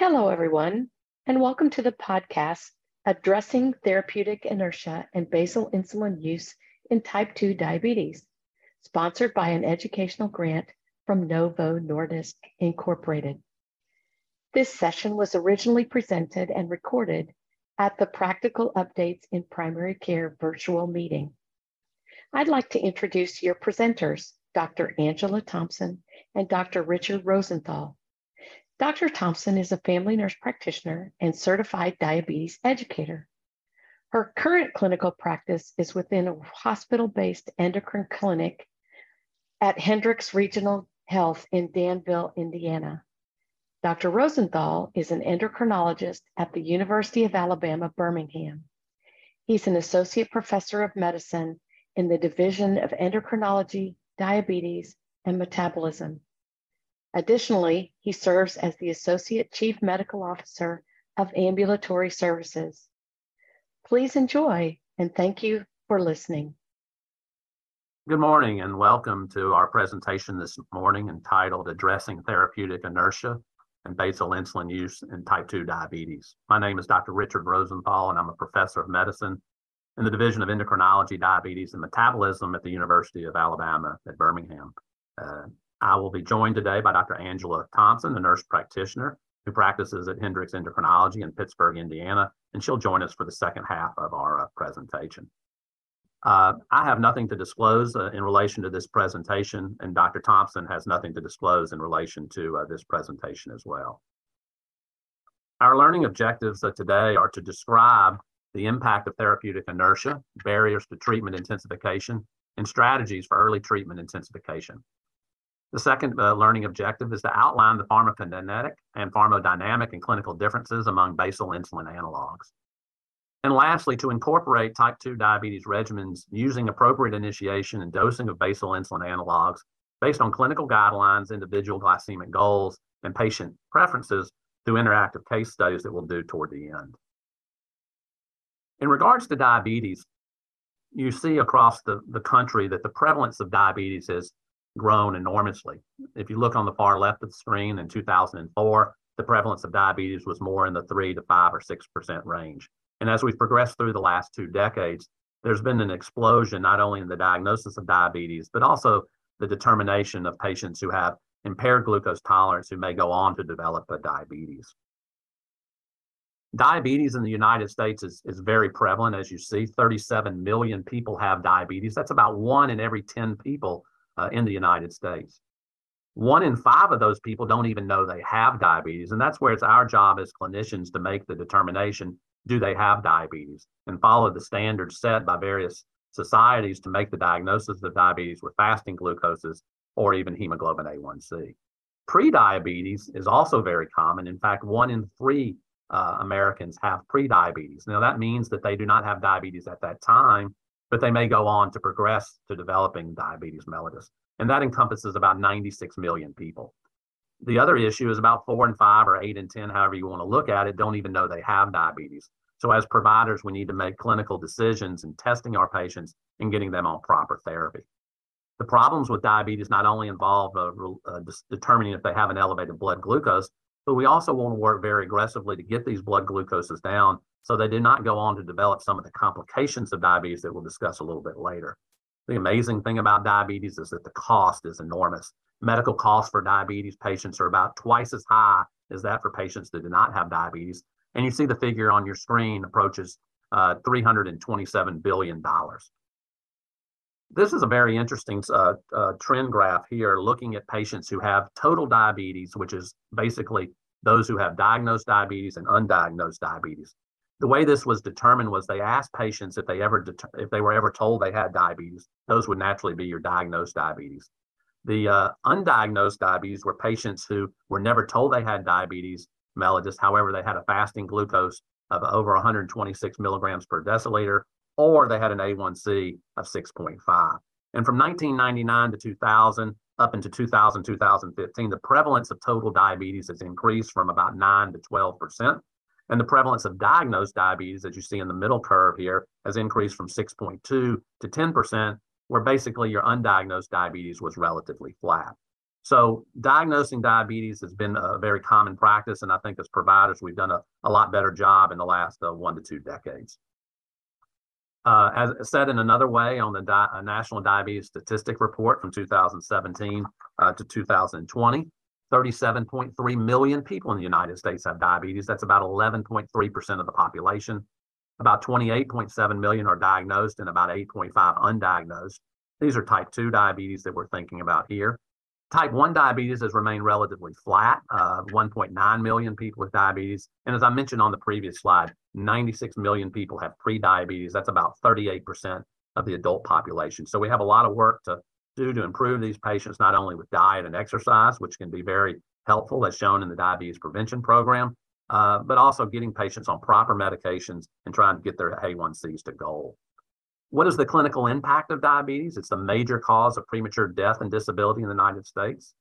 Hello, everyone, and welcome to the podcast Addressing Therapeutic Inertia and Basal Insulin Use in Type 2 Diabetes, sponsored by an educational grant from Novo Nordisk Incorporated. This session was originally presented and recorded at the Practical Updates in Primary Care virtual meeting. I'd like to introduce your presenters, Dr. Angela Thompson and Dr. Richard Rosenthal. Dr. Thompson is a family nurse practitioner and certified diabetes educator. Her current clinical practice is within a hospital based endocrine clinic at Hendricks Regional Health in Danville, Indiana. Dr. Rosenthal is an endocrinologist at the University of Alabama, Birmingham. He's an associate professor of medicine in the Division of Endocrinology, Diabetes, and Metabolism. Additionally, he serves as the Associate Chief Medical Officer of Ambulatory Services. Please enjoy and thank you for listening. Good morning and welcome to our presentation this morning entitled Addressing Therapeutic Inertia and basal insulin use in type 2 diabetes. My name is Dr. Richard Rosenthal, and I'm a professor of medicine in the Division of Endocrinology, Diabetes, and Metabolism at the University of Alabama at Birmingham. Uh, I will be joined today by Dr. Angela Thompson, a nurse practitioner who practices at Hendricks Endocrinology in Pittsburgh, Indiana, and she'll join us for the second half of our uh, presentation. Uh, I have nothing to disclose uh, in relation to this presentation, and Dr. Thompson has nothing to disclose in relation to uh, this presentation as well. Our learning objectives uh, today are to describe the impact of therapeutic inertia, barriers to treatment intensification, and strategies for early treatment intensification. The second uh, learning objective is to outline the pharmacokinetic and pharmacodynamic and clinical differences among basal insulin analogs. And lastly, to incorporate type 2 diabetes regimens using appropriate initiation and dosing of basal insulin analogs based on clinical guidelines, individual glycemic goals, and patient preferences through interactive case studies that we'll do toward the end. In regards to diabetes, you see across the, the country that the prevalence of diabetes has grown enormously. If you look on the far left of the screen in 2004, the prevalence of diabetes was more in the 3 to 5 or 6% range. And as we've progressed through the last two decades, there's been an explosion not only in the diagnosis of diabetes, but also the determination of patients who have impaired glucose tolerance who may go on to develop a diabetes. Diabetes in the United States is, is very prevalent, as you see. 37 million people have diabetes. That's about one in every 10 people uh, in the United States. One in five of those people don't even know they have diabetes. And that's where it's our job as clinicians to make the determination do they have diabetes and follow the standards set by various societies to make the diagnosis of diabetes with fasting glucoses or even hemoglobin A1C. Prediabetes is also very common. In fact, one in three uh, Americans have prediabetes. Now, that means that they do not have diabetes at that time, but they may go on to progress to developing diabetes mellitus. And that encompasses about 96 million people. The other issue is about four and five or eight and 10, however you want to look at it, don't even know they have diabetes. So, as providers, we need to make clinical decisions in testing our patients and getting them on proper therapy. The problems with diabetes not only involve uh, uh, determining if they have an elevated blood glucose, but we also want to work very aggressively to get these blood glucoses down so they do not go on to develop some of the complications of diabetes that we'll discuss a little bit later. The amazing thing about diabetes is that the cost is enormous. Medical costs for diabetes patients are about twice as high as that for patients that do not have diabetes. And you see the figure on your screen approaches uh, $327 billion. This is a very interesting uh, uh, trend graph here looking at patients who have total diabetes, which is basically those who have diagnosed diabetes and undiagnosed diabetes the way this was determined was they asked patients if they ever if they were ever told they had diabetes. Those would naturally be your diagnosed diabetes. The uh, undiagnosed diabetes were patients who were never told they had diabetes mellitus. However, they had a fasting glucose of over 126 milligrams per deciliter, or they had an A1C of 6.5. And from 1999 to 2000, up into 2000, 2015, the prevalence of total diabetes has increased from about 9 to 12 percent and the prevalence of diagnosed diabetes, as you see in the middle curve here, has increased from 6.2 to 10%, where basically your undiagnosed diabetes was relatively flat. So diagnosing diabetes has been a very common practice, and I think as providers, we've done a, a lot better job in the last uh, one to two decades. Uh, as said in another way on the Di uh, National Diabetes Statistic Report from 2017 uh, to 2020, 37.3 million people in the United States have diabetes. That's about 11.3% of the population. About 28.7 million are diagnosed and about 8.5 undiagnosed. These are type 2 diabetes that we're thinking about here. Type 1 diabetes has remained relatively flat, uh, 1.9 million people with diabetes. And as I mentioned on the previous slide, 96 million people have pre-diabetes. That's about 38% of the adult population. So we have a lot of work to do to improve these patients, not only with diet and exercise, which can be very helpful as shown in the diabetes prevention program, uh, but also getting patients on proper medications and trying to get their A1Cs to goal. What is the clinical impact of diabetes? It's the major cause of premature death and disability in the United States.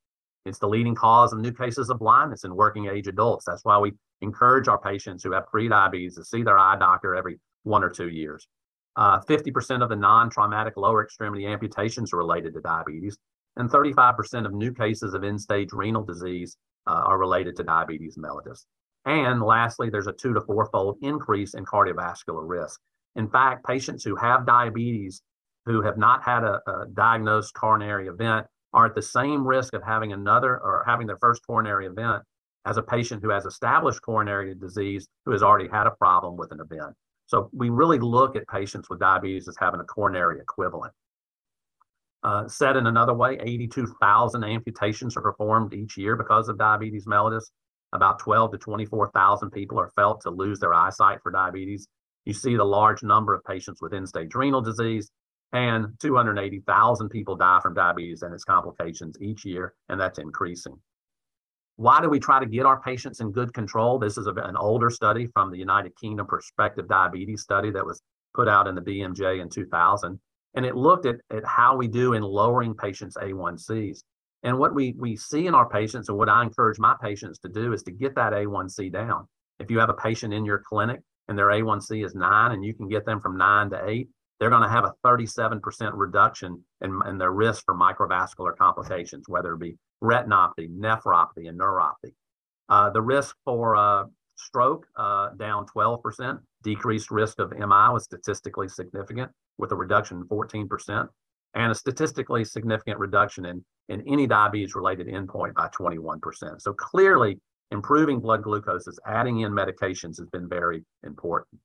It's the leading cause of new cases of blindness in working age adults. That's why we encourage our patients who have prediabetes to see their eye doctor every one or two years. Uh, 50% of the non-traumatic lower extremity amputations are related to diabetes, and 35% of new cases of end-stage renal disease uh, are related to diabetes mellitus. And lastly, there's a two to four-fold increase in cardiovascular risk. In fact, patients who have diabetes who have not had a, a, diagnosed coronary event are at the same risk of having another or having their first coronary event as a patient who has established coronary disease who has already had a problem with an event. So we really look at patients with diabetes as having a coronary equivalent. Uh, said in another way, 82,000 amputations are performed each year because of diabetes mellitus. About 12 to 24,000 people are felt to lose their eyesight for diabetes. You see the large number of patients with end-stage renal disease, and 280,000 people die from diabetes and its complications each year, and that's increasing. Why do we try to get our patients in good control? This is a, an older study from the United Kingdom Prospective Diabetes Study that was put out in the BMJ in 2000. And it looked at, at how we do in lowering patients' A1Cs. And what we, we see in our patients, and what I encourage my patients to do, is to get that A1C down. If you have a patient in your clinic and their A1C is nine and you can get them from nine to eight, they're going to have a 37% reduction in, in their risk for microvascular complications, whether it be retinopathy, nephropathy, and neuropathy. Uh, the risk for uh, stroke uh, down 12%, decreased risk of MI was statistically significant with a reduction in 14%, and a statistically significant reduction in, in any diabetes related endpoint by 21%. So clearly, improving blood glucoses, adding in medications has been very important.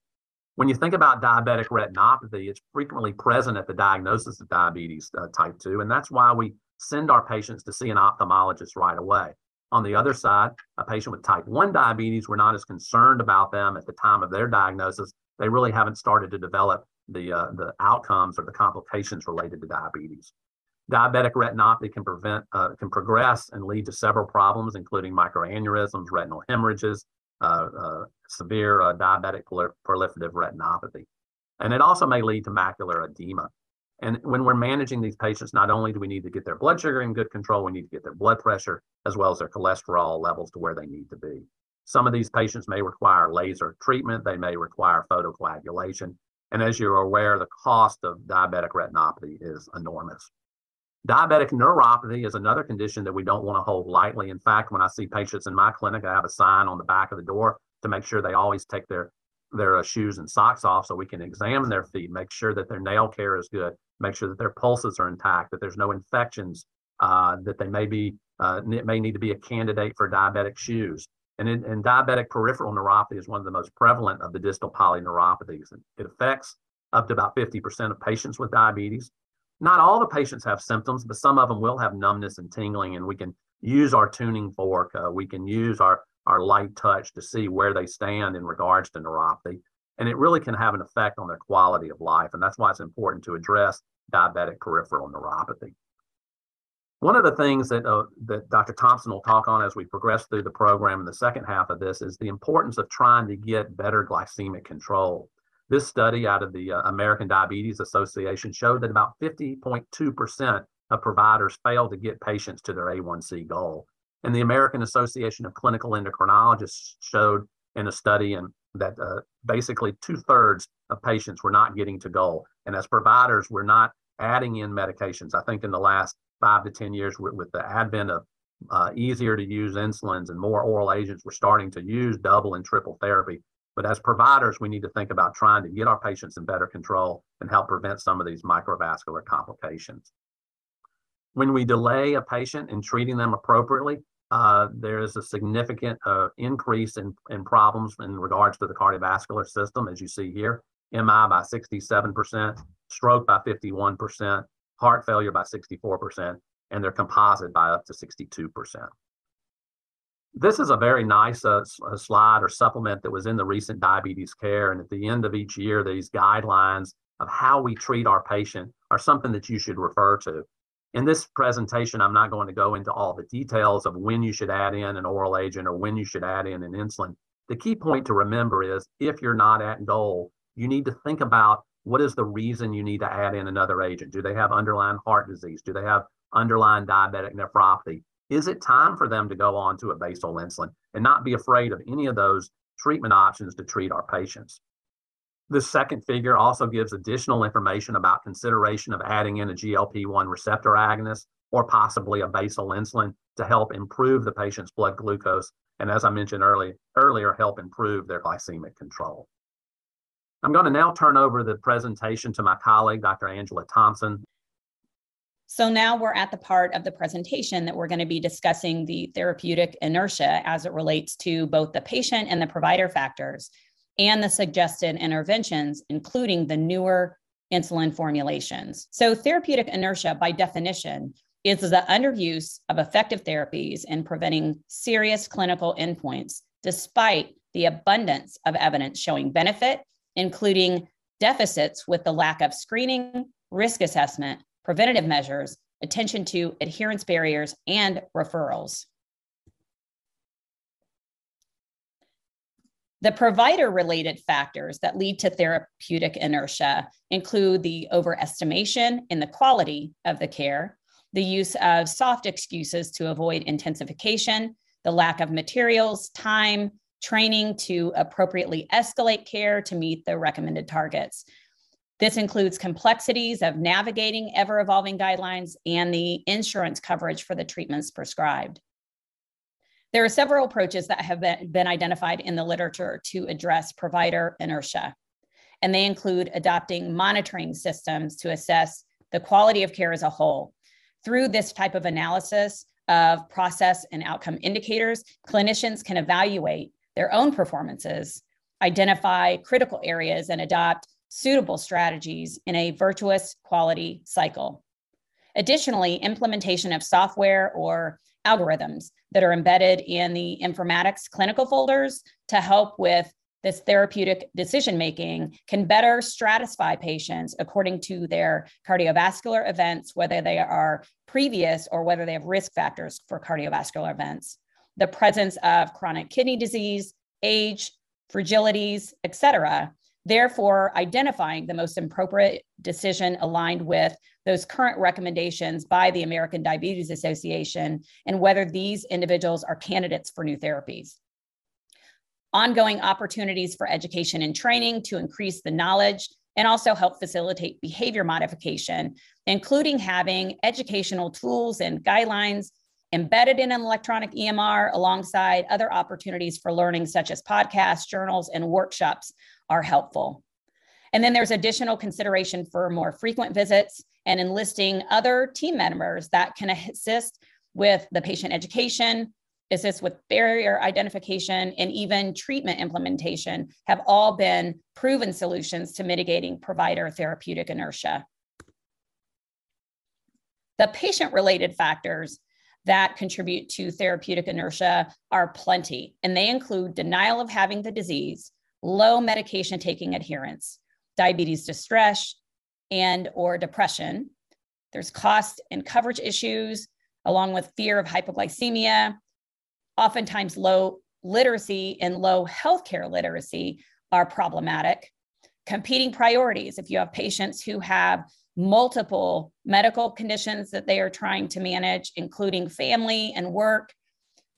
When you think about diabetic retinopathy, it's frequently present at the diagnosis of diabetes uh, type 2, and that's why we send our patients to see an ophthalmologist right away. On the other side, a patient with type 1 diabetes, we're not as concerned about them at the time of their diagnosis. They really haven't started to develop the, uh, the outcomes or the complications related to diabetes. Diabetic retinopathy can prevent uh, can progress and lead to several problems, including microaneurysms, retinal hemorrhages, uh, uh, severe uh, diabetic proliferative retinopathy, and it also may lead to macular edema. And when we're managing these patients, not only do we need to get their blood sugar in good control, we need to get their blood pressure as well as their cholesterol levels to where they need to be. Some of these patients may require laser treatment. They may require photocoagulation. And as you're aware, the cost of diabetic retinopathy is enormous. Diabetic neuropathy is another condition that we don't want to hold lightly. In fact, when I see patients in my clinic, I have a sign on the back of the door to make sure they always take their their uh, shoes and socks off so we can examine their feet, make sure that their nail care is good, make sure that their pulses are intact, that there's no infections, uh, that they may be uh, may need to be a candidate for diabetic shoes. And, in, and diabetic peripheral neuropathy is one of the most prevalent of the distal polyneuropathies. It affects up to about 50% of patients with diabetes not all the patients have symptoms, but some of them will have numbness and tingling, and we can use our tuning fork. Uh, we can use our, our light touch to see where they stand in regards to neuropathy. And it really can have an effect on their quality of life. And that's why it's important to address diabetic peripheral neuropathy. One of the things that, uh, that Dr. Thompson will talk on as we progress through the program in the second half of this is the importance of trying to get better glycemic control. This study out of the uh, American Diabetes Association showed that about 50.2% of providers fail to get patients to their A1C goal. And the American Association of Clinical Endocrinologists showed in a study and that uh, basically two thirds of patients were not getting to goal. And as providers, we're not adding in medications. I think in the last five to 10 years with, with the advent of uh, easier to use insulins and more oral agents, we're starting to use double and triple therapy. But as providers, we need to think about trying to get our patients in better control and help prevent some of these microvascular complications. When we delay a patient in treating them appropriately, uh, there is a significant uh, increase in, in problems in regards to the cardiovascular system, as you see here. MI by 67%, stroke by 51%, heart failure by 64%, and their composite by up to 62%. This is a very nice uh, slide or supplement that was in the recent diabetes care. And at the end of each year, these guidelines of how we treat our patient are something that you should refer to. In this presentation, I'm not going to go into all the details of when you should add in an oral agent or when you should add in an insulin. The key point to remember is if you're not at goal, you need to think about what is the reason you need to add in another agent? Do they have underlying heart disease? Do they have underlying diabetic nephropathy? Is it time for them to go on to a basal insulin and not be afraid of any of those treatment options to treat our patients? The second figure also gives additional information about consideration of adding in a GLP-1 receptor agonist or possibly a basal insulin to help improve the patient's blood glucose and as I mentioned earlier, earlier help improve their glycemic control. I'm going to now turn over the presentation to my colleague, Dr. Angela Thompson. So now we're at the part of the presentation that we're going to be discussing the therapeutic inertia as it relates to both the patient and the provider factors and the suggested interventions, including the newer insulin formulations. So therapeutic inertia, by definition, is the underuse of effective therapies in preventing serious clinical endpoints, despite the abundance of evidence showing benefit including deficits with the lack of screening, risk assessment, preventative measures, attention to adherence barriers, and referrals. The provider related factors that lead to therapeutic inertia include the overestimation in the quality of the care, the use of soft excuses to avoid intensification, the lack of materials, time, training to appropriately escalate care to meet the recommended targets. This includes complexities of navigating ever evolving guidelines and the insurance coverage for the treatments prescribed. There are several approaches that have been identified in the literature to address provider inertia, and they include adopting monitoring systems to assess the quality of care as a whole. Through this type of analysis of process and outcome indicators, clinicians can evaluate their own performances, identify critical areas, and adopt suitable strategies in a virtuous quality cycle. Additionally, implementation of software or algorithms that are embedded in the informatics clinical folders to help with this therapeutic decision making can better stratify patients according to their cardiovascular events, whether they are previous or whether they have risk factors for cardiovascular events the presence of chronic kidney disease, age, fragilities, etc. Therefore, identifying the most appropriate decision aligned with those current recommendations by the American Diabetes Association and whether these individuals are candidates for new therapies. Ongoing opportunities for education and training to increase the knowledge and also help facilitate behavior modification, including having educational tools and guidelines embedded in an electronic EMR alongside other opportunities for learning, such as podcasts, journals, and workshops, are helpful. And then there's additional consideration for more frequent visits and enlisting other team members that can assist with the patient education, assist with barrier identification, and even treatment implementation have all been proven solutions to mitigating provider therapeutic inertia. The patient related factors that contribute to therapeutic inertia are plenty, and they include denial of having the disease, low medication taking adherence, diabetes distress, and or depression. There's cost and coverage issues, along with fear of hypoglycemia. Oftentimes, low literacy and low healthcare literacy are problematic. Competing priorities, if you have patients who have multiple medical conditions that they are trying to manage, including family and work.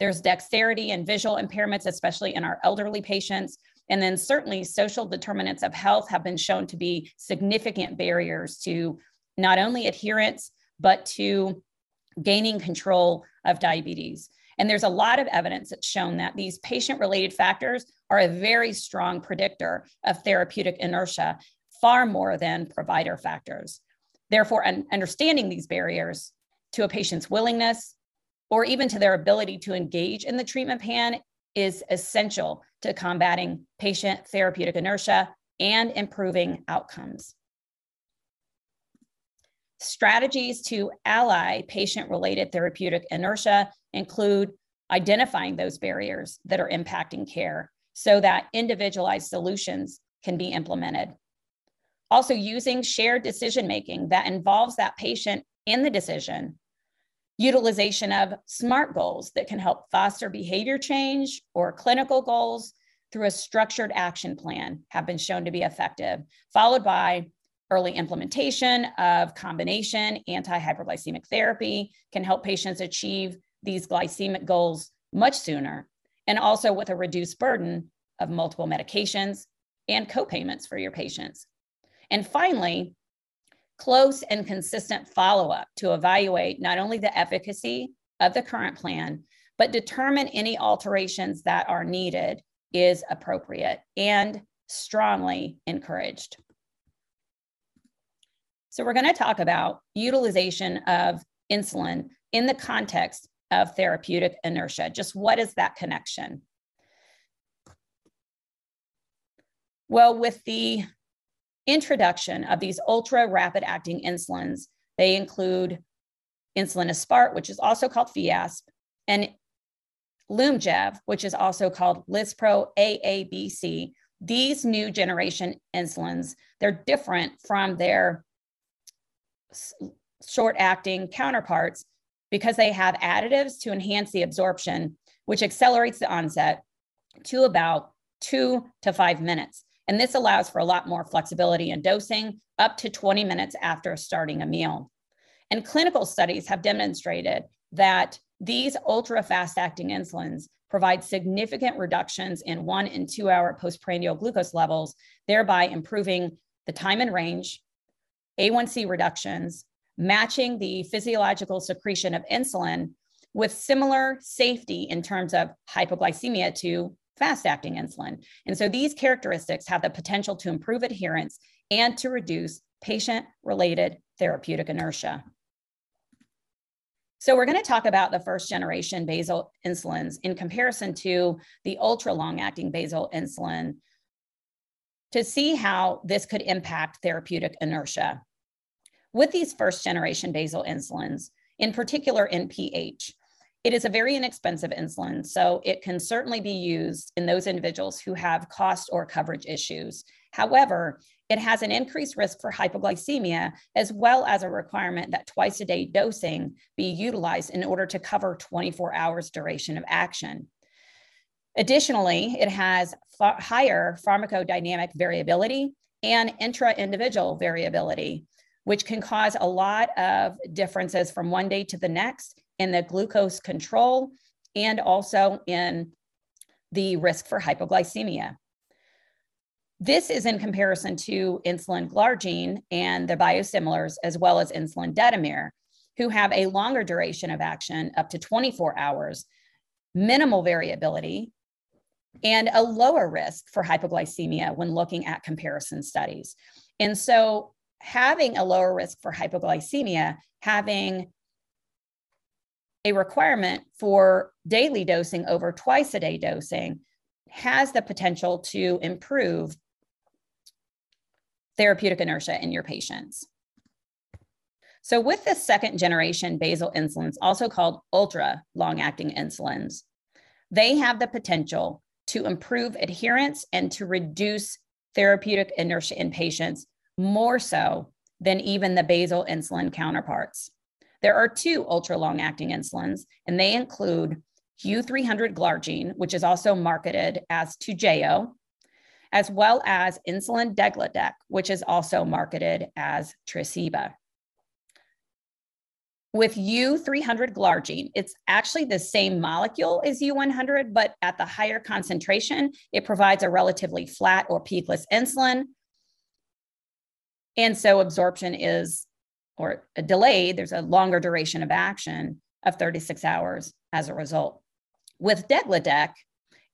There's dexterity and visual impairments, especially in our elderly patients. And then certainly social determinants of health have been shown to be significant barriers to not only adherence, but to gaining control of diabetes. And there's a lot of evidence that's shown that these patient related factors are a very strong predictor of therapeutic inertia, far more than provider factors. Therefore, understanding these barriers to a patient's willingness or even to their ability to engage in the treatment plan is essential to combating patient therapeutic inertia and improving outcomes. Strategies to ally patient related therapeutic inertia include identifying those barriers that are impacting care so that individualized solutions can be implemented. Also, using shared decision making that involves that patient in the decision. Utilization of SMART goals that can help foster behavior change or clinical goals through a structured action plan have been shown to be effective, followed by early implementation of combination anti-hyperglycemic therapy can help patients achieve these glycemic goals much sooner and also with a reduced burden of multiple medications and co-payments for your patients. And finally, close and consistent follow-up to evaluate not only the efficacy of the current plan, but determine any alterations that are needed is appropriate and strongly encouraged. So we're going to talk about utilization of insulin in the context of therapeutic inertia. Just what is that connection? Well, with the introduction of these ultra rapid acting insulins, they include insulin aspart, which is also called Fiasp, and Lyumjev, which is also called Lispro AABC. These new generation insulins, they're different from their short acting counterparts because they have additives to enhance the absorption, which accelerates the onset to about two to five minutes. And this allows for a lot more flexibility in dosing up to 20 minutes after starting a meal. And clinical studies have demonstrated that these ultra fast acting insulins provide significant reductions in one and two hour postprandial glucose levels, thereby improving the time and range, A1C reductions, matching the physiological secretion of insulin with similar safety in terms of hypoglycemia to fast acting insulin. And so these characteristics have the potential to improve adherence and to reduce patient related therapeutic inertia. So we're going to talk about the first generation basal insulins in comparison to the ultra long acting basal insulin to see how this could impact therapeutic inertia. With these first generation basal insulins, in particular NPH, it is a very inexpensive insulin, so it can certainly be used in those individuals who have cost or coverage issues. However, it has an increased risk for hypoglycemia, as well as a requirement that twice a day dosing be utilized in order to cover 24 hours duration of action. Additionally, it has higher pharmacodynamic variability and intra individual variability, which can cause a lot of differences from one day to the next in the glucose control and also in the risk for hypoglycemia. This is in comparison to insulin glargine and the biosimilars, as well as insulin detemir, who have a longer duration of action, up to 24 hours, minimal variability, and a lower risk for hypoglycemia when looking at comparison studies. And so, having a lower risk for hypoglycemia, having a requirement for daily dosing over twice a day dosing has the potential to improve therapeutic inertia in your patients. So, with the second generation basal insulins, also called ultra long acting insulins, they have the potential to improve adherence and to reduce therapeutic inertia in patients more so than even the basal insulin counterparts. There are two ultra long acting insulins, and they include U300 glargine, which is also marketed as Toujeo, as well as insulin degludec, which is also marketed as Tresiba. With U300 glargine, it's actually the same molecule as U100, but at the higher concentration, it provides a relatively flat or peakless insulin. And so absorption is or delayed, there's a longer duration of action of 36 hours as a result. With degludec,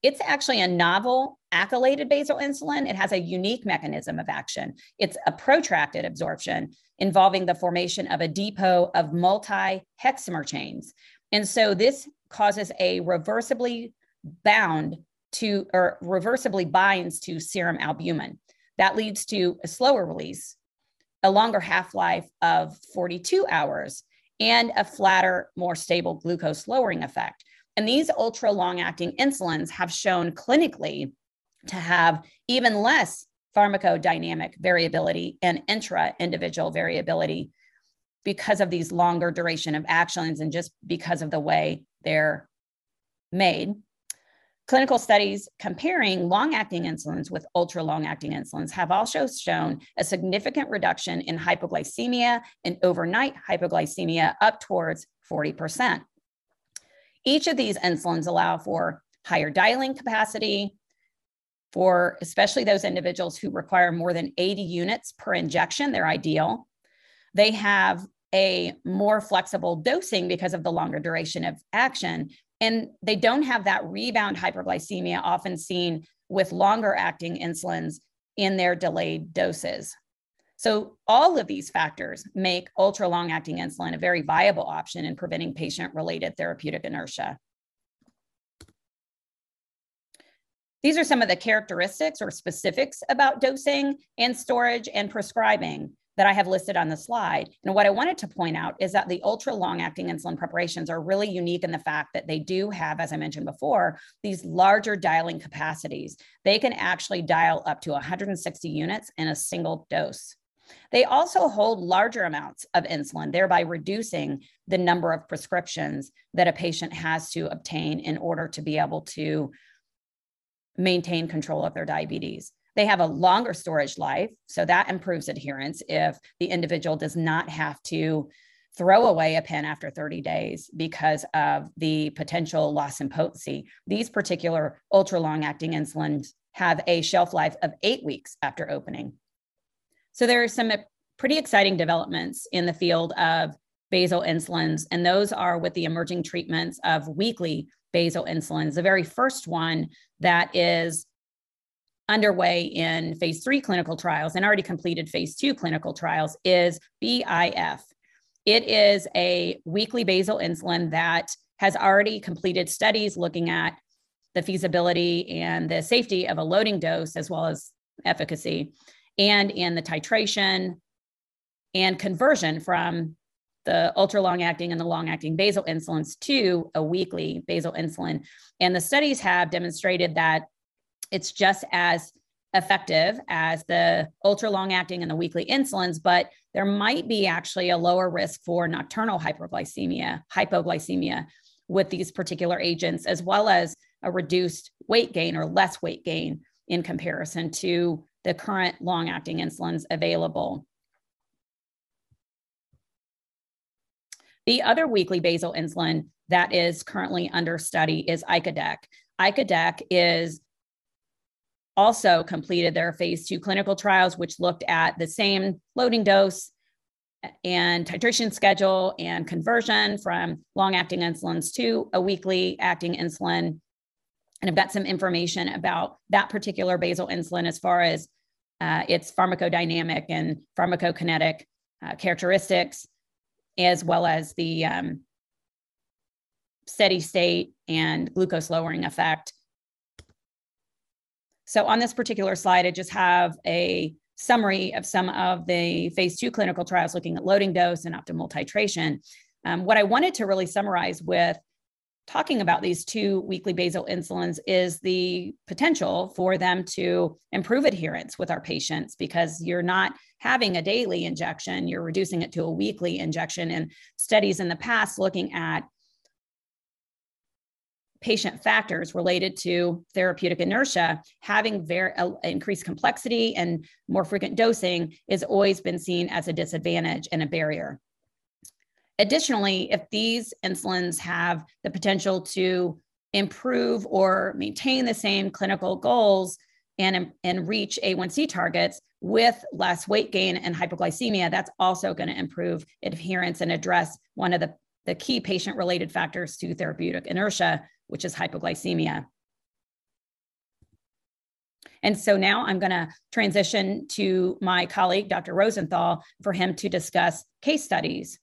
it's actually a novel acylated basal insulin. It has a unique mechanism of action. It's a protracted absorption involving the formation of a depot of multi hexamer chains. And so this causes a reversibly bound to, or reversibly binds to serum albumin. That leads to a slower release, a longer half life of 42 hours, and a flatter, more stable glucose lowering effect. And these ultra long acting insulins have shown clinically to have even less pharmacodynamic variability and intra individual variability because of these longer duration of actions and just because of the way they're made. Clinical studies comparing long acting insulins with ultra long acting insulins have also shown a significant reduction in hypoglycemia and overnight hypoglycemia up towards 40%. Each of these insulins allow for higher dialing capacity for especially those individuals who require more than 80 units per injection, they're ideal. They have a more flexible dosing because of the longer duration of action. And they don't have that rebound hyperglycemia often seen with longer acting insulins in their delayed doses. So, all of these factors make ultra long acting insulin a very viable option in preventing patient related therapeutic inertia. These are some of the characteristics or specifics about dosing and storage and prescribing that I have listed on the slide. And what I wanted to point out is that the ultra long acting insulin preparations are really unique in the fact that they do have, as I mentioned before, these larger dialing capacities. They can actually dial up to 160 units in a single dose. They also hold larger amounts of insulin, thereby reducing the number of prescriptions that a patient has to obtain in order to be able to maintain control of their diabetes. They have a longer storage life, so that improves adherence if the individual does not have to throw away a pen after 30 days because of the potential loss in potency. These particular ultra long acting insulins have a shelf life of eight weeks after opening. So there are some pretty exciting developments in the field of basal insulins, and those are with the emerging treatments of weekly basal insulins. The very first one that is underway in phase three clinical trials and already completed phase two clinical trials is BIF. It is a weekly basal insulin that has already completed studies looking at the feasibility and the safety of a loading dose as well as efficacy and in the titration and conversion from the ultra long acting and the long acting basal insulins to a weekly basal insulin. And the studies have demonstrated that it's just as effective as the ultra long acting and the weekly insulins, but there might be actually a lower risk for nocturnal hyperglycemia, hypoglycemia with these particular agents, as well as a reduced weight gain or less weight gain in comparison to the current long acting insulins available. The other weekly basal insulin that is currently under study is icodec. Icodec is also completed their phase two clinical trials, which looked at the same loading dose and titration schedule and conversion from long acting insulins to a weekly acting insulin and I've got some information about that particular basal insulin as far as uh, its pharmacodynamic and pharmacokinetic uh, characteristics, as well as the um, steady state and glucose lowering effect. So on this particular slide, I just have a summary of some of the phase two clinical trials looking at loading dose and optimal titration. Um, what I wanted to really summarize with talking about these two weekly basal insulins is the potential for them to improve adherence with our patients because you're not having a daily injection, you're reducing it to a weekly injection. And studies in the past looking at patient factors related to therapeutic inertia, having very uh, increased complexity and more frequent dosing is always been seen as a disadvantage and a barrier. Additionally, if these insulins have the potential to improve or maintain the same clinical goals and, and reach A1C targets, with less weight gain and hypoglycemia, that's also going to improve adherence and address one of the, the key patient related factors to therapeutic inertia, which is hypoglycemia. And so now I'm going to transition to my colleague, Dr. Rosenthal, for him to discuss case studies.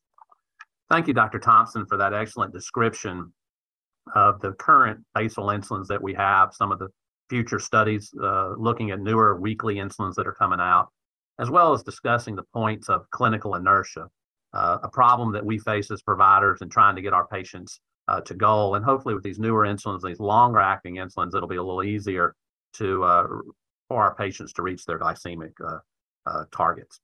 Thank you, Dr. Thompson, for that excellent description of the current basal insulins that we have, some of the future studies uh, looking at newer weekly insulins that are coming out, as well as discussing the points of clinical inertia, uh, a problem that we face as providers in trying to get our patients uh, to goal. And hopefully, with these newer insulins, these longer acting insulins, it'll be a little easier to uh, for our patients to reach their glycemic uh, uh, targets.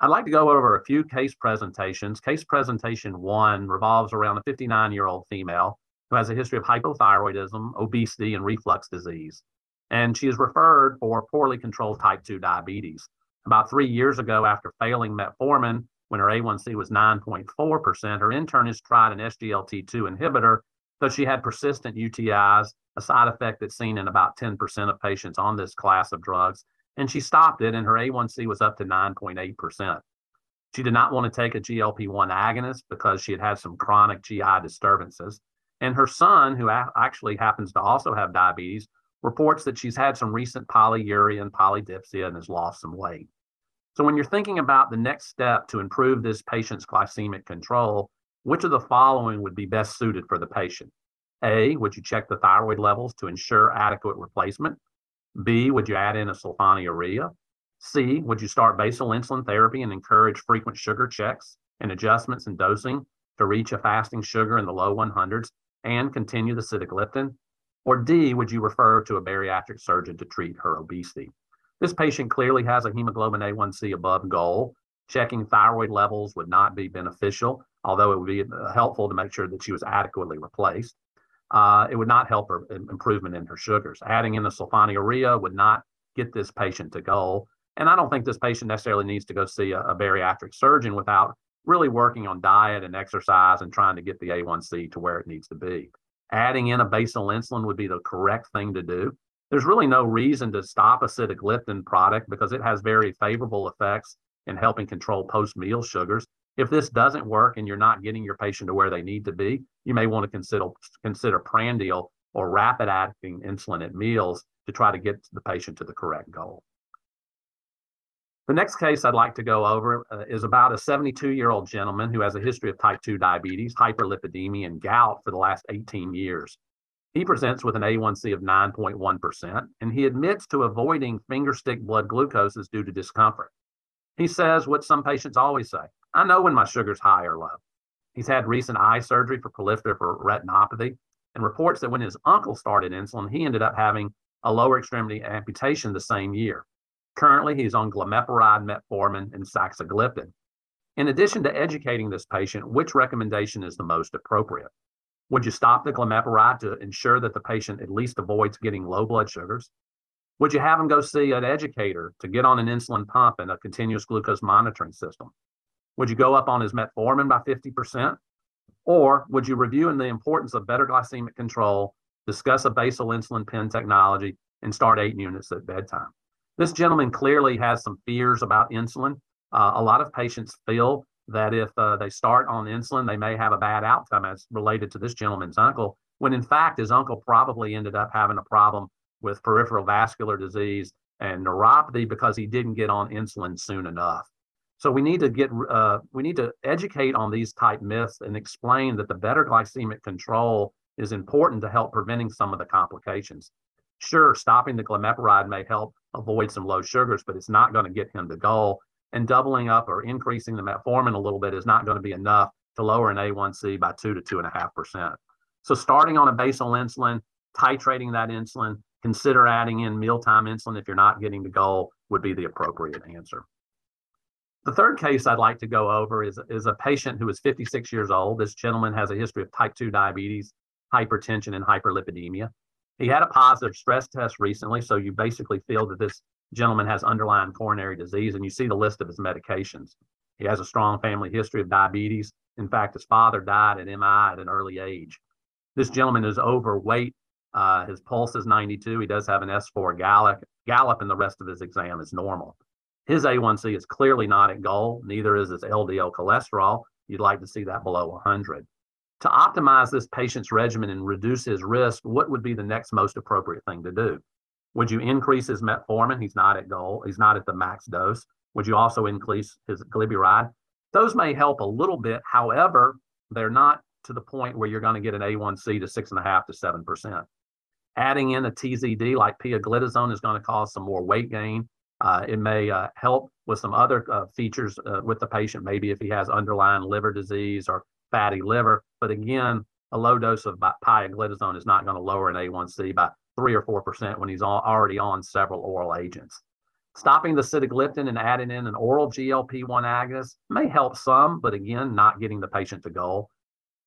I'd like to go over a few case presentations. Case presentation one revolves around a 59 year old female who has a history of hypothyroidism, obesity, and reflux disease. And she is referred for poorly controlled type 2 diabetes. About three years ago, after failing metformin, when her A1C was 9.4%, her internist tried an SGLT2 inhibitor, but she had persistent UTIs, a side effect that's seen in about 10% of patients on this class of drugs. And she stopped it, and her A1C was up to 9.8%. She did not want to take a GLP 1 agonist because she had had some chronic GI disturbances. And her son, who actually happens to also have diabetes, reports that she's had some recent polyuria and polydipsia and has lost some weight. So, when you're thinking about the next step to improve this patient's glycemic control, which of the following would be best suited for the patient? A, would you check the thyroid levels to ensure adequate replacement? B, would you add in a sulfonylurea? C, would you start basal insulin therapy and encourage frequent sugar checks and adjustments in dosing to reach a fasting sugar in the low 100s and continue the sitagliptin? Or D, would you refer to a bariatric surgeon to treat her obesity? This patient clearly has a hemoglobin A1C above goal. Checking thyroid levels would not be beneficial, although it would be uh, helpful to make sure that she was adequately replaced. Uh, it would not help her improvement in her sugars. Adding in the sulfonylurea would not get this patient to goal. And I don't think this patient necessarily needs to go see a, a bariatric surgeon without really working on diet and exercise and trying to get the A1C to where it needs to be. Adding in a basal insulin would be the correct thing to do. There's really no reason to stop a sitagliptin product because it has very favorable effects in helping control post meal sugars. If this doesn't work and you're not getting your patient to where they need to be, you may want to consider consider prandial or rapid acting insulin at meals to try to get the patient to the correct goal. The next case I'd like to go over uh, is about a 72 year old gentleman who has a history of type 2 diabetes, hyperlipidemia, and gout for the last 18 years. He presents with an A1C of 9.1%, and he admits to avoiding fingerstick blood glucoses due to discomfort. He says what some patients always say I know when my sugar's high or low. He's had recent eye surgery for proliferative retinopathy and reports that when his uncle started insulin, he ended up having a lower extremity amputation the same year. Currently, he's on glimepiride, metformin, and saxagliptin. In addition to educating this patient, which recommendation is the most appropriate? Would you stop the glimepiride to ensure that the patient at least avoids getting low blood sugars? Would you have him go see an educator to get on an insulin pump and a continuous glucose monitoring system? Would you go up on his metformin by 50%? Or would you review in the importance of better glycemic control, discuss a basal insulin pen technology, and start eight units at bedtime? This gentleman clearly has some fears about insulin. Uh, a lot of patients feel that if uh, they start on insulin, they may have a bad outcome as related to this gentleman's uncle, when in fact his uncle probably ended up having a problem with peripheral vascular disease and neuropathy because he didn't get on insulin soon enough. So we need to get uh, we need to educate on these type myths and explain that the better glycemic control is important to help preventing some of the complications. Sure, stopping the glimepiride may help avoid some low sugars, but it's not going to get him to goal. And doubling up or increasing the metformin a little bit is not going to be enough to lower an A1C by two to two and a half percent. So starting on a basal insulin, titrating that insulin, consider adding in mealtime insulin if you're not getting the goal would be the appropriate answer. The third case I'd like to go over is, is a patient who is 56 years old. This gentleman has a history of type 2 diabetes, hypertension, and hyperlipidemia. He had a positive stress test recently, so you basically feel that this gentleman has underlying coronary disease, and you see the list of his medications. He has a strong family history of diabetes. In fact, his father died at MI at an early age. This gentleman is overweight. Uh, his pulse is 92. He does have an S4 gallop, gallop, and the rest of his exam is normal. His A1C is clearly not at goal, neither is his LDL cholesterol. You'd like to see that below 100. To optimize this patient's regimen and reduce his risk, what would be the next most appropriate thing to do? Would you increase his metformin? He's not at goal. He's not at the max dose. Would you also increase his glyburide? Those may help a little bit. However, they're not to the point where you're going to get an A1C to six and a half to seven percent. Adding in a TZD like pioglitazone is going to cause some more weight gain. Uh, it may uh, help with some other uh, features uh, with the patient, maybe if he has underlying liver disease or fatty liver. But again, a low dose of pioglitazone is not going to lower an A1C by three or four percent when he's already on several oral agents. Stopping the sitagliptin and adding in an oral GLP-1 agonist may help some, but again, not getting the patient to goal.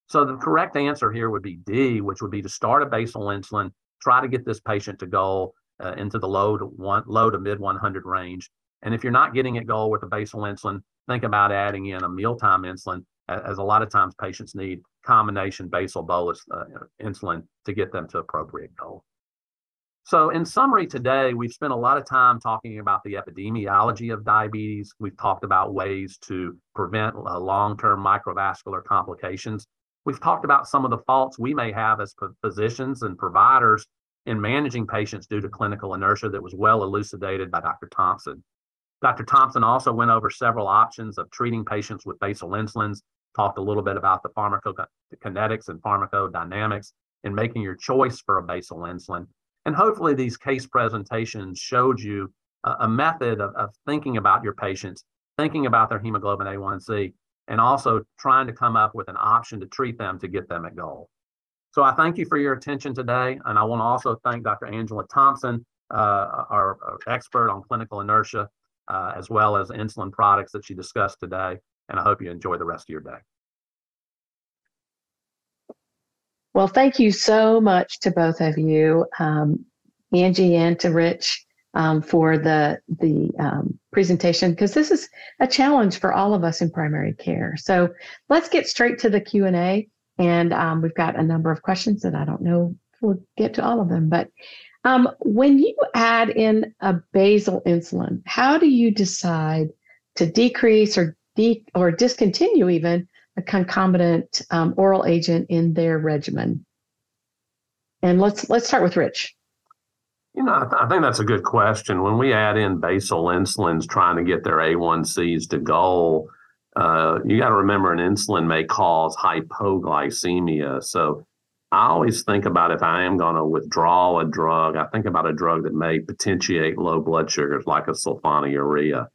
So the correct answer here would be D, which would be to start a basal insulin, try to get this patient to goal uh, into the low to one, low to mid 100 range. And if you're not getting it goal with the basal insulin, think about adding in a mealtime insulin, as a lot of times patients need combination basal bolus uh, insulin to get them to appropriate goal. So, in summary, today we've spent a lot of time talking about the epidemiology of diabetes. We've talked about ways to prevent uh, long term microvascular complications. We've talked about some of the faults we may have as physicians and providers in managing patients due to clinical inertia that was well elucidated by Dr. Thompson. Dr. Thompson also went over several options of treating patients with basal insulins, talked a little bit about the pharmacokinetics and pharmacodynamics in making your choice for a basal insulin. And hopefully, these case presentations showed you a, a method of, of thinking about your patients, thinking about their hemoglobin A1C, and also trying to come up with an option to treat them to get them at goal. So I thank you for your attention today. And I want to also thank Dr. Angela Thompson, uh, our, our, expert on clinical inertia, uh, as well as insulin products that she discussed today. And I hope you enjoy the rest of your day. Well, thank you so much to both of you, um, Angie and to Rich, um, for the the um, presentation because this is a challenge for all of us in primary care. So let's get straight to the Q and A, and um, we've got a number of questions that I don't know we'll get to all of them. But um, when you add in a basal insulin, how do you decide to decrease or de- or discontinue even a concomitant um, oral agent in their regimen? And let's let's start with Rich. You know, I, th- I, think that's a good question. When we add in basal insulins trying to get their A1Cs to goal, uh, you got to remember an insulin may cause hypoglycemia. So I always think about if I am going to withdraw a drug, I think about a drug that may potentiate low blood sugars like a sulfonylurea.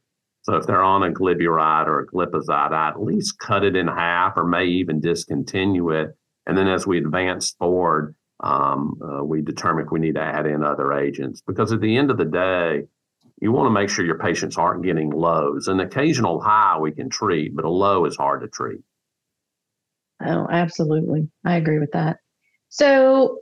So if they're on a glyburide or a glipizide, I at least cut it in half or may even discontinue it. And then as we advance forward, um, uh, we determine if we need to add in other agents. Because at the end of the day, you want to make sure your patients aren't getting lows. An occasional high we can treat, but a low is hard to treat. Oh, absolutely. I agree with that. So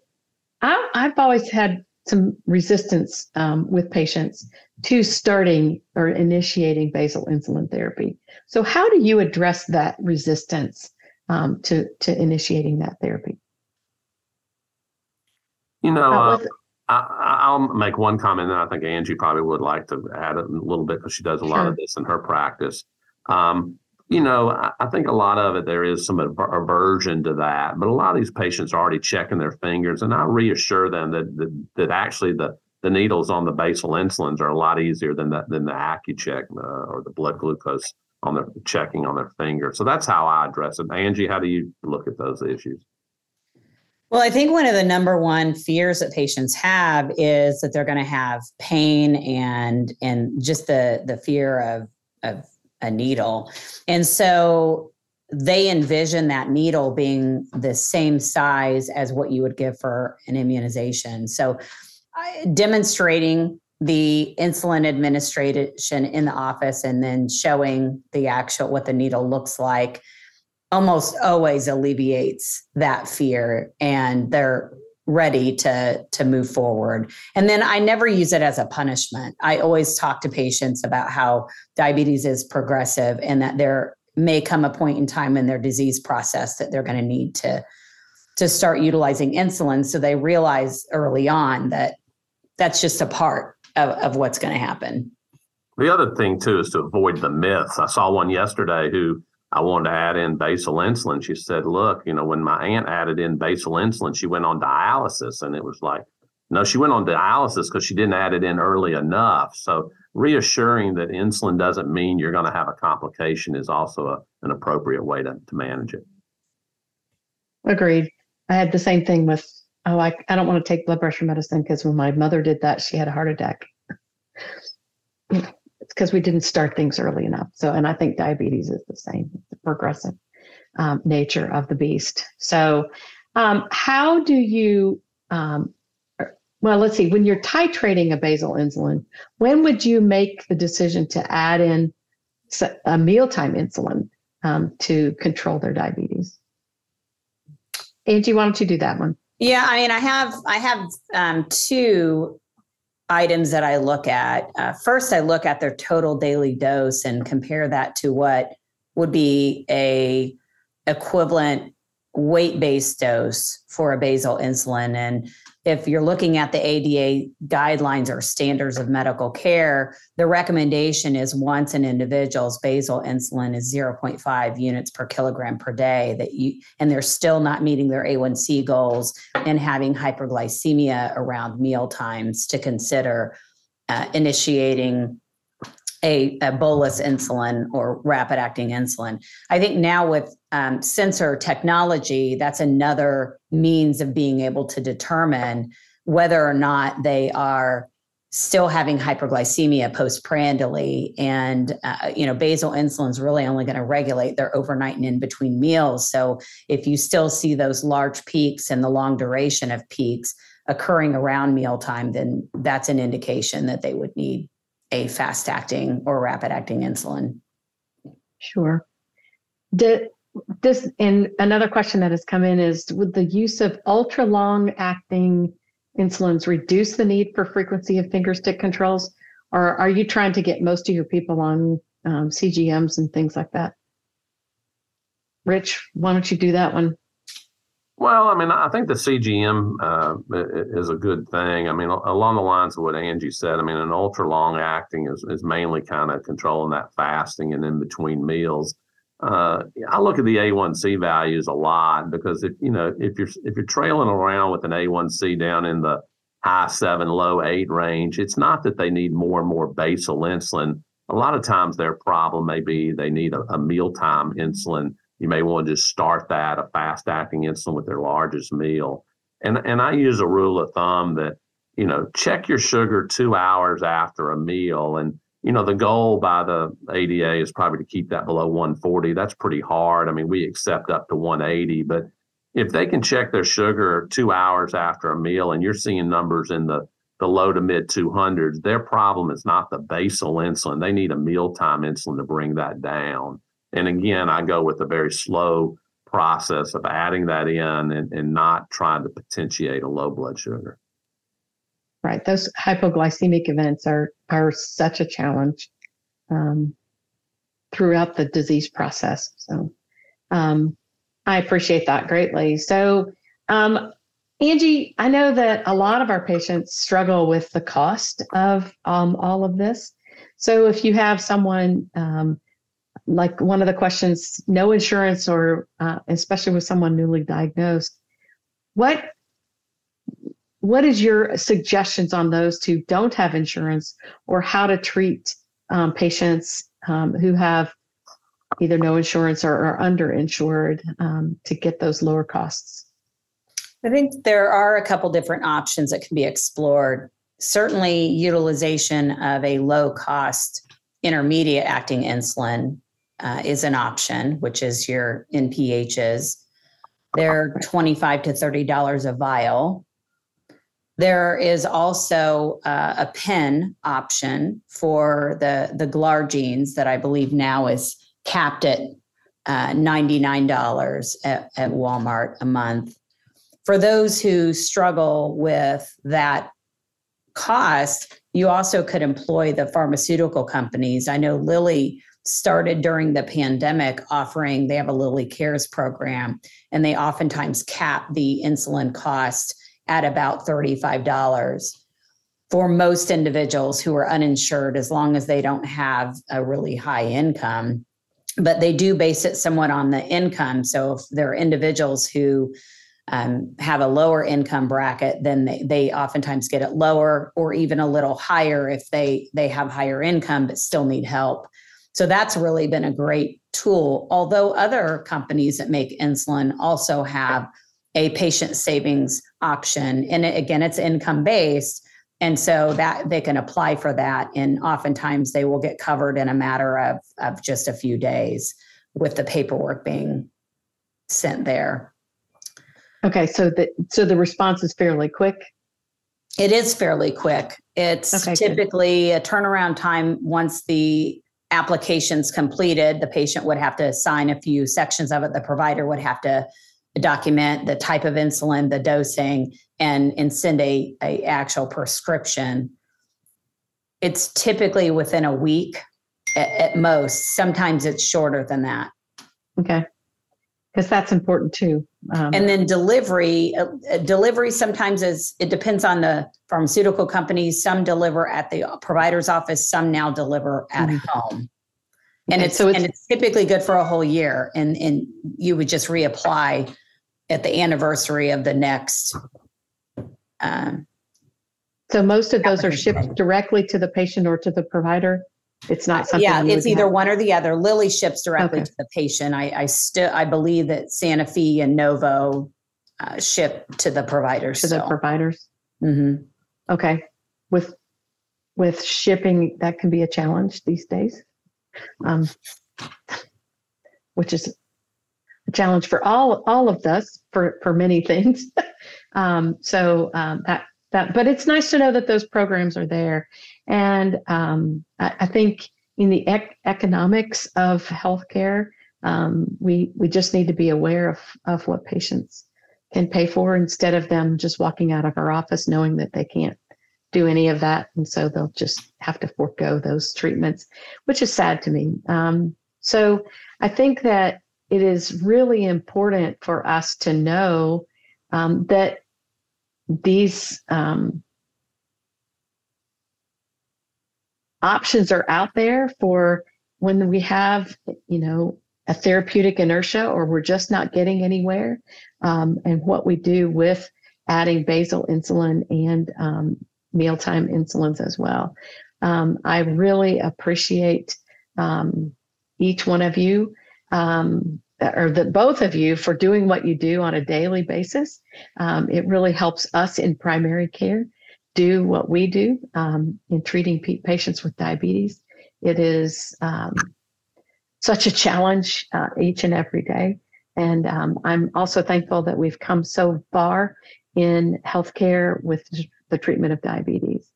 I, have always had some resistance um, with patients to starting or initiating basal insulin therapy. So, how do you address that resistance um, to to initiating that therapy? You know, uh, I, will make one comment, and I think Angie probably would like to add a little bit because she does a lot of this in her practice. Um, you know, I, I, think a lot of it there is some aversion to that, but a lot of these patients are already checking their fingers, and I reassure them that that, that actually the the needles on the basal insulins are a lot easier than that than the Accu-Chek uh, or the blood glucose on their checking on their finger. So that's how I address it. Angie, how do you look at those issues? Well, I think one of the number one fears that patients have is that they're going to have pain and and just the the fear of of a needle. And so they envision that needle being the same size as what you would give for an immunization. So demonstrating the insulin administration in the office and then showing the actual what the needle looks like almost always alleviates that fear and they're ready to to move forward. And then i never use it as a punishment. I always talk to patients about how diabetes is progressive and that there may come a point in time in their disease process that they're going to need to to start utilizing insulin. So they realize early on that that's just a part of, of what's going to happen. The other thing too is to avoid the myths. I saw one yesterday who I wanted to add in basal insulin. She said, "Look, you know, when my aunt added in basal insulin, she went on dialysis, and it was like, no, she went on dialysis because she didn't add it in early enough." So reassuring that insulin doesn't mean you're going to have a complication is also a, an appropriate way to, to manage it. Agreed. I had the same thing with, oh, I, I don't want to take blood pressure medicine because when my mother did that, she had a heart attack. it's because we didn't start things early enough. So, and I think diabetes is the same, the progressive um, nature of the beast. So, um, how do you, um, well, let's see, when you're titrating a basal insulin, when would you make the decision to add in a mealtime insulin um, to control their diabetes? Angie, why don't you do that one? Yeah, I mean, I have I have um, two items that I look at. Uh, first, I look at their total daily dose and compare that to what would be a equivalent weight based dose for a basal insulin. And if you're looking at the ADA guidelines or standards of medical care, the recommendation is once an individual's basal insulin is 0.5 units per kilogram per day that you and they're still not meeting their A1C goals and having hyperglycemia around meal times to consider uh, initiating a, a, bolus insulin or rapid acting insulin. I think now with um, sensor technology, that's another means of being able to determine whether or not they are still having hyperglycemia postprandially and uh, you know basal insulin is really only going to regulate their overnight and in between meals so if you still see those large peaks and the long duration of peaks occurring around mealtime then that's an indication that they would need a fast acting or rapid acting insulin. Sure. This and another question that has come in is would the use of ultra long acting insulins reduce the need for frequency of finger stick controls or are you trying to get most of your people on um, cgms and things like that rich why don't you do that one well, I mean, I think the CGM uh, is a good thing. I mean, along the lines of what Angie said, I mean, an ultra long acting is, is mainly kind of controlling that fasting and in between meals. Uh, I look at the A1C values a lot because if you know if you're if you're trailing around with an A1C down in the high seven, low eight range, it's not that they need more and more basal insulin. A lot of times their problem may be they need a, a mealtime insulin you may want to just start that a fast acting insulin with their largest meal. And and I use a rule of thumb that you know check your sugar two hours after a meal and you know the goal by the ADA is probably to keep that below 140. That's pretty hard. I mean, we accept up to 180, but if they can check their sugar two hours after a meal and you're seeing numbers in the the low to mid 200s, their problem is not the basal insulin. They need a mealtime insulin to bring that down. And again, I go with a very slow process of adding that in and, and not trying to potentiate a low blood sugar. Right. Those hypoglycemic events are are such a challenge um, throughout the disease process. So um, I appreciate that greatly. So um, Angie, I know that a lot of our patients struggle with the cost of um, all of this. So if you have someone um, like one of the questions no insurance or uh, especially with someone newly diagnosed what what is your suggestions on those who don't have insurance or how to treat um, patients um, who have either no insurance or are underinsured um, to get those lower costs? I think there are a couple different options that can be explored. Certainly utilization of a low cost intermediate acting insulin uh, is an option, which is your NPHs. They're 25 to $30 a vial. There is also uh, a pen option for the, the glargines that I believe now is capped at uh, $99 at, at Walmart a month. For those who struggle with that cost, you also could employ the pharmaceutical companies. I know Lilly started during the pandemic offering they have a lilly cares program and they oftentimes cap the insulin cost at about $35 for most individuals who are uninsured, as long as they don't have a really high income. But they do base it somewhat on the income. So if there are individuals who um, have a lower income bracket, then they, they oftentimes get it lower or even a little higher if they they have higher income but still need help. So that's really been a great tool. Although other companies that make insulin also have a patient savings option, and again, it's income based, and so that they can apply for that, and oftentimes they will get covered in a matter of of just a few days with the paperwork being sent there. Okay, so the so the response is fairly quick. It is fairly quick. It's Okay, good. typically a turnaround time once the application's completed. The patient would have to sign a few sections of it. The provider would have to document the type of insulin, the dosing, and and send a, a actual prescription. It's typically within a week at, at most. Sometimes it's shorter than that. Okay, because that's important too. Um, And then delivery, uh, uh, delivery sometimes is, it depends on the pharmaceutical companies. Some deliver at the provider's office, some now deliver at Mhm. home. And Okay, it's, so and it's- it's typically good for a whole year and, and you would just reapply at the anniversary of the next. um, so most of those are shipped directly to the patient or to the provider. It's not something. Yeah, it's either have- one or the other. Lilly ships directly Okay. to the patient. I, I still, I believe that Sanofi and Novo uh, ship to the providers to the providers. Mhm. Okay, with with shipping, that can be a challenge these days. Um, which is a challenge for all all of us for for many things. um, so um, that that, but it's nice to know that those programs are there, and um, I, I think in the ec- economics of healthcare, um, we we just need to be aware of of what patients can pay for instead of them just walking out of our office knowing that they can't do any of that, and so they'll just have to forego those treatments, which is sad to me. Um, so I think that it is really important for us to know um, that these um, options are out there for when we have, you know, a therapeutic inertia or we're just not getting anywhere, um, and what we do with adding basal insulin and um, mealtime insulins as well. Um, I really appreciate um, each one of you um, or the both of you for doing what you do on a daily basis. Um, it really helps us in primary care do what we do um, in treating pe- patients with diabetes. It is um, such a challenge uh, each and every day. And um, I'm also thankful that we've come so far in healthcare with the treatment of diabetes.